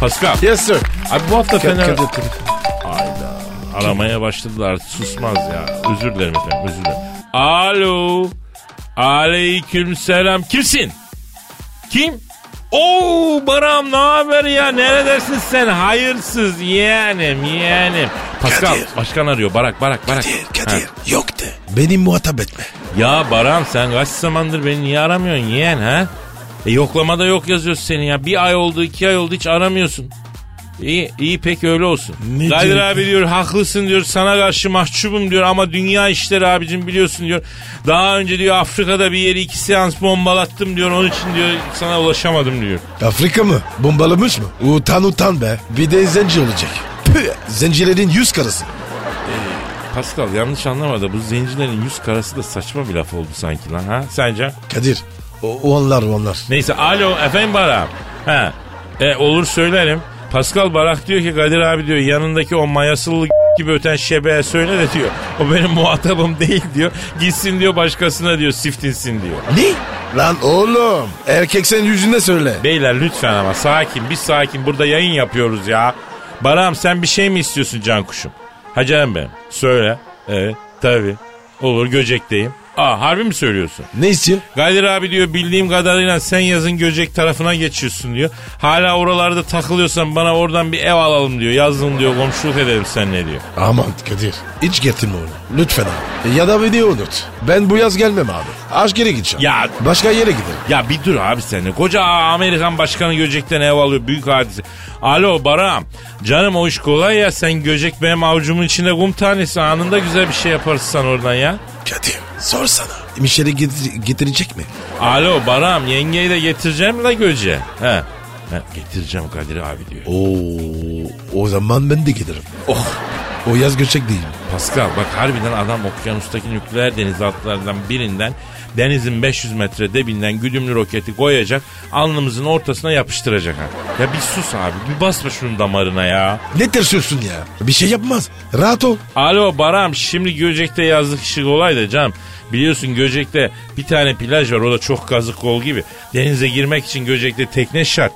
Pascal. Yes sir. Abi bu hafta Fener... Telefon. Aramaya başladılar susmaz ya. Özür dilerim efendim özür dilerim. Alo. Aleyküm selam. Kimsin? Kim? Oo Baram ne haber ya? Neredesin sen? Hayırsız yeğenim yeğenim. Pascal Kadir. başkan arıyor. Barak Barak Barak. Kadir, Ha. Kadir. Yok de. Beni muhatap etme. Ya Baram sen kaç zamandır beni niye aramıyorsun yeğen ha? E yoklamada yok yazıyor seni ya. Bir ay oldu iki ay oldu hiç aramıyorsun. İyi, iyi peki öyle olsun. Ne Kadir diyor? abi diyor haklısın diyor sana karşı mahcubum diyor ama dünya işleri abicim biliyorsun diyor. Daha önce diyor Afrika'da bir yeri iki seans bombalattım diyor onun için diyor sana ulaşamadım diyor. Afrika mı? Bombalamış mı? Utan utan be. Bir de zenci olacak. Püh, zencilerin yüz karısı. Pascal yanlış anlama da bu zencilerin yüz karası da saçma bir laf oldu sanki lan ha sence? Kadir. Onlar onlar. Neyse alo efendim Barak. Ha. E, olur söylerim. Pascal Barak diyor ki Kadir abi diyor yanındaki o mayasılı gibi öten şebeğe söyle de diyor. O benim muhatabım değil diyor. Gitsin diyor başkasına diyor siftinsin diyor. Ne? Lan oğlum. Erkek sen yüzünde söyle. Beyler lütfen ama sakin bir sakin burada yayın yapıyoruz ya. Barak'ım sen bir şey mi istiyorsun can kuşum? Ha canım benim söyle. Evet tabii. Olur Göcek'teyim. Aa harbi mi söylüyorsun? Ne istiyor? Kadir abi diyor bildiğim kadarıyla sen yazın Göcek tarafına geçiyorsun diyor. Hala oralarda takılıyorsan bana oradan bir ev alalım diyor. Yazın diyor komşuluk edelim seninle diyor. Aman Kadir. Hiç getirme onu. Lütfen abi. Ya da beni unut. Ben bu yaz gelmem abi. Aşk geri gideceğim. Ya Başka yere gidelim. ya bir dur abi sen de. Koca Amerikan başkanı Göcek'ten ev alıyor. Büyük hadise. Alo Baram. Canım o iş kolay ya. Sen Göcek benim avucumun içinde kum tanesi. Anında güzel bir şey yaparız sen oradan ya. Kadir sorsana. Mişeri getir- getirecek mi? Alo Baram yengeyi de getireceğim la Göce. He. He, getireceğim Kadir abi diyor. Oo, o zaman ben de giderim. Oh. O yaz göçek değil. Pascal bak harbiden adam okyanustaki nükleer denizaltılardan birinden denizin 500 metre debinden güdümlü roketi koyacak alnımızın ortasına yapıştıracak. Ya bir sus abi bir basma şunun damarına ya. Ne tırsıyorsun ya? Bir şey yapmaz. Rahat ol. Alo Baram şimdi Göcek'te yazlık işi kolay da canım. Biliyorsun Göcek'te bir tane plaj var o da çok kazık kol gibi. Denize girmek için Göcek'te tekne şart.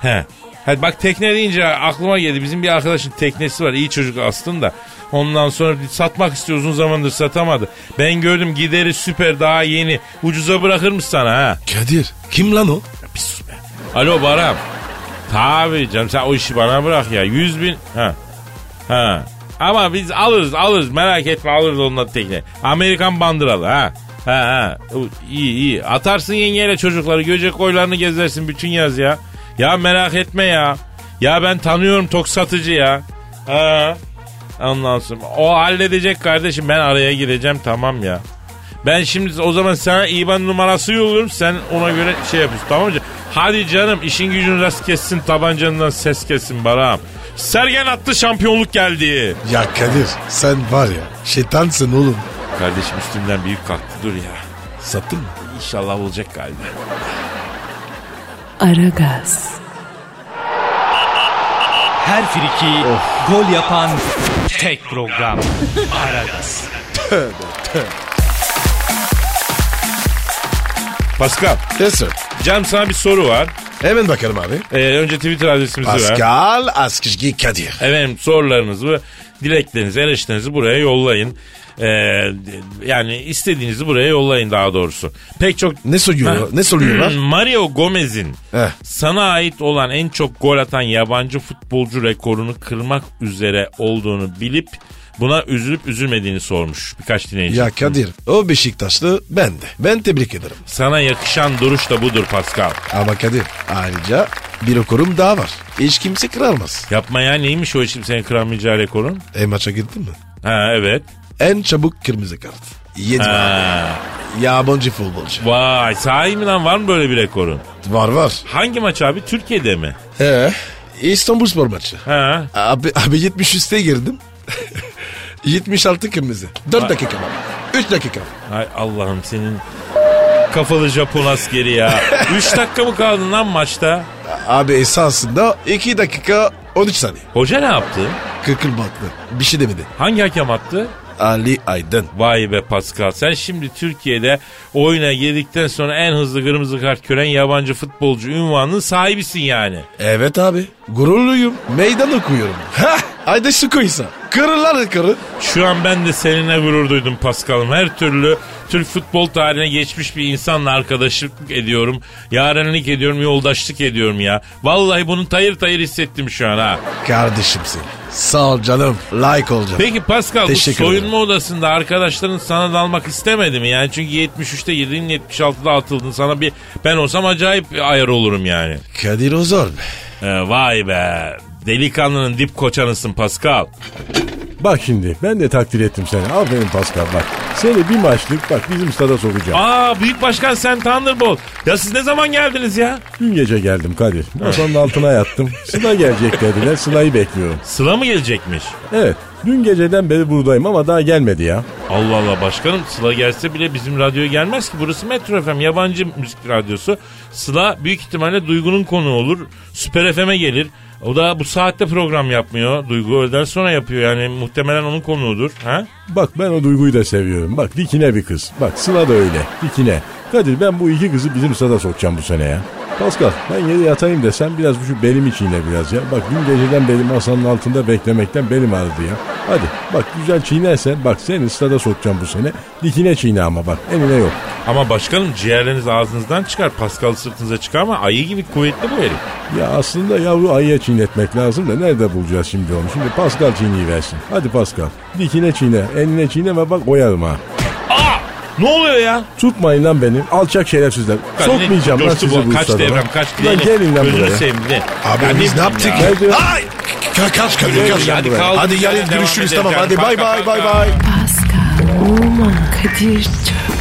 He. Hadi bak tekne deyince aklıma geldi. Bizim bir arkadaşın teknesi var. iyi çocuk aslında. Ondan sonra satmak istiyor uzun zamandır satamadı. Ben gördüm gideri süper daha yeni. Ucuza bırakır mı sana ha? Kadir kim lan o? Bir sus be. Alo Baram. Tabii canım sen o işi bana bırak ya. Yüz bin. Ha. Ha. Ama biz alırız alırız merak etme alırız onunla tekne. Amerikan bandıralı ha. Ha ha. İyi iyi. Atarsın yengeyle çocukları göcek koylarını gezersin bütün yaz ya. Ya merak etme ya. Ya ben tanıyorum tok satıcı ya. Ha. Ondan sonra o halledecek kardeşim ben araya gireceğim tamam ya. Ben şimdi o zaman sana IBAN numarası yolluyorum. Sen ona göre şey yapıyorsun tamam mı? Hadi canım işin gücün rast kessin tabancanından ses kessin Baram. Sergen attı şampiyonluk geldi. Ya Kadir sen var ya şeytansın oğlum. Kardeşim üstümden büyük kalktı dur ya. Sattın mı? İnşallah olacak galiba. Aragaz, Her friki gol yapan tek program. Aragaz. Pascal, Yes sir. Cem sana bir soru var. Hemen bakalım abi. Ee, önce Twitter adresimizi ver. Pascal Askışgi Kadir. Efendim sorularınızı, dileklerinizi, eleştirinizi buraya yollayın. Ee, yani istediğinizi buraya yollayın daha doğrusu. Pek çok... Ne soruyor? Ne soruyorlar? Mario Gomez'in Heh. sana ait olan en çok gol atan yabancı futbolcu rekorunu kırmak üzere olduğunu bilip buna üzülüp üzülmediğini sormuş birkaç dinleyici. Ya Kadir o Beşiktaşlı ben de. Ben tebrik ederim. Sana yakışan duruş da budur Pascal. Ama Kadir ayrıca bir okurum daha var. Hiç kimse kırarmaz. Yapma ya neymiş o işim senin kıramayacağı rekorun? E maça girdin mi? Ha evet. En çabuk kırmızı kart. Yedim abi. Yabancı futbolcu. Vay sahi mi lan var mı böyle bir rekorun? Var var. Hangi maç abi? Türkiye'de mi? He. İstanbul Spor maçı. Ha. Abi, abi 70 üste girdim. 76 kırmızı. 4 dakika var. 3 dakika. Ay Allah'ım senin kafalı Japon askeri ya. 3 dakika mı kaldın lan maçta? Abi esasında 2 dakika 13 saniye. Hoca ne yaptı? Kıkır baklı. Bir şey demedi. Hangi hakem attı? Ali Aydın. Vay be Pascal sen şimdi Türkiye'de oyuna girdikten sonra en hızlı kırmızı kart gören yabancı futbolcu ünvanının sahibisin yani. Evet abi. Gururluyum. Meydan okuyorum. Hah. Haydi su koysa. Kırırlar kırı. Şu an ben de seninle gurur duydum Pascal'ım. Her türlü Türk futbol tarihine geçmiş bir insanla arkadaşlık ediyorum. Yarenlik ediyorum, yoldaşlık ediyorum ya. Vallahi bunun tayır tayır hissettim şu an ha. Kardeşimsin. Sağ ol canım. Like ol canım. Peki Pascal bu Teşekkür soyunma odasında arkadaşların sana dalmak istemedi mi? Yani çünkü 73'te girdin 76'da atıldın. Sana bir ben olsam acayip ayar olurum yani. Kadir o zor be. Ee, vay be. Delikanlının dip koçanısın Pascal. Bak şimdi ben de takdir ettim seni. Aferin Pascal bak. Seni bir maçlık bak bizim stada sokacağım. Aa büyük başkan sen Thunderbolt. Ya siz ne zaman geldiniz ya? Dün gece geldim Kadir. Masanın altına yattım. Sıla gelecek dediler. Sıla'yı bekliyorum. Sıla mı gelecekmiş? Evet. Dün geceden beri buradayım ama daha gelmedi ya. Allah Allah başkanım Sıla gelse bile bizim radyoya gelmez ki. Burası Metro FM yabancı müzik radyosu. Sıla büyük ihtimalle Duygu'nun konu olur. Süper FM'e gelir. O da bu saatte program yapmıyor. Duygu öğleden sonra yapıyor yani muhtemelen onun konuğudur. Ha? Bak ben o duyguyu da seviyorum. Bak dikine bir kız. Bak Sıla da öyle. Dikine. Kadir ben bu iki kızı bizim stada sokacağım bu sene ya. Pascal ben yere yatayım desem biraz şu belimi çiğne biraz ya. Bak dün geceden beri masanın altında beklemekten belim ağrıdı ya. Hadi bak güzel çiğnersen bak seni stada sokacağım bu sene. Dikine çiğne ama bak eline yok. Ama başkanım ciğerleriniz ağzınızdan çıkar. Pascal sırtınıza çıkar ama ayı gibi kuvvetli bu herif. Ya aslında yavru ayıya çiğnetmek lazım da nerede bulacağız şimdi onu? Şimdi Pascal çiğneyi versin. Hadi Pascal. Dikine çiğne, eline çiğne ve bak oyarım ha. Aa! Ne oluyor ya? Tutmayın lan beni. Alçak şerefsizler. Sokmayacağım lan sizi bu Kaç ustalara. devrem kaç Lan diyelim. gelin lan Gözünü buraya. seveyim de. Abi Ya biz ne yaptık? ya. Diyor? Ay! Ka- Kaç Kadir kaç. Hadi. Hadi yarın görüşürüz tamam. Hadi bay bay bay bay. Pascal, Oman, Kadir çok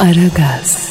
Aragaz.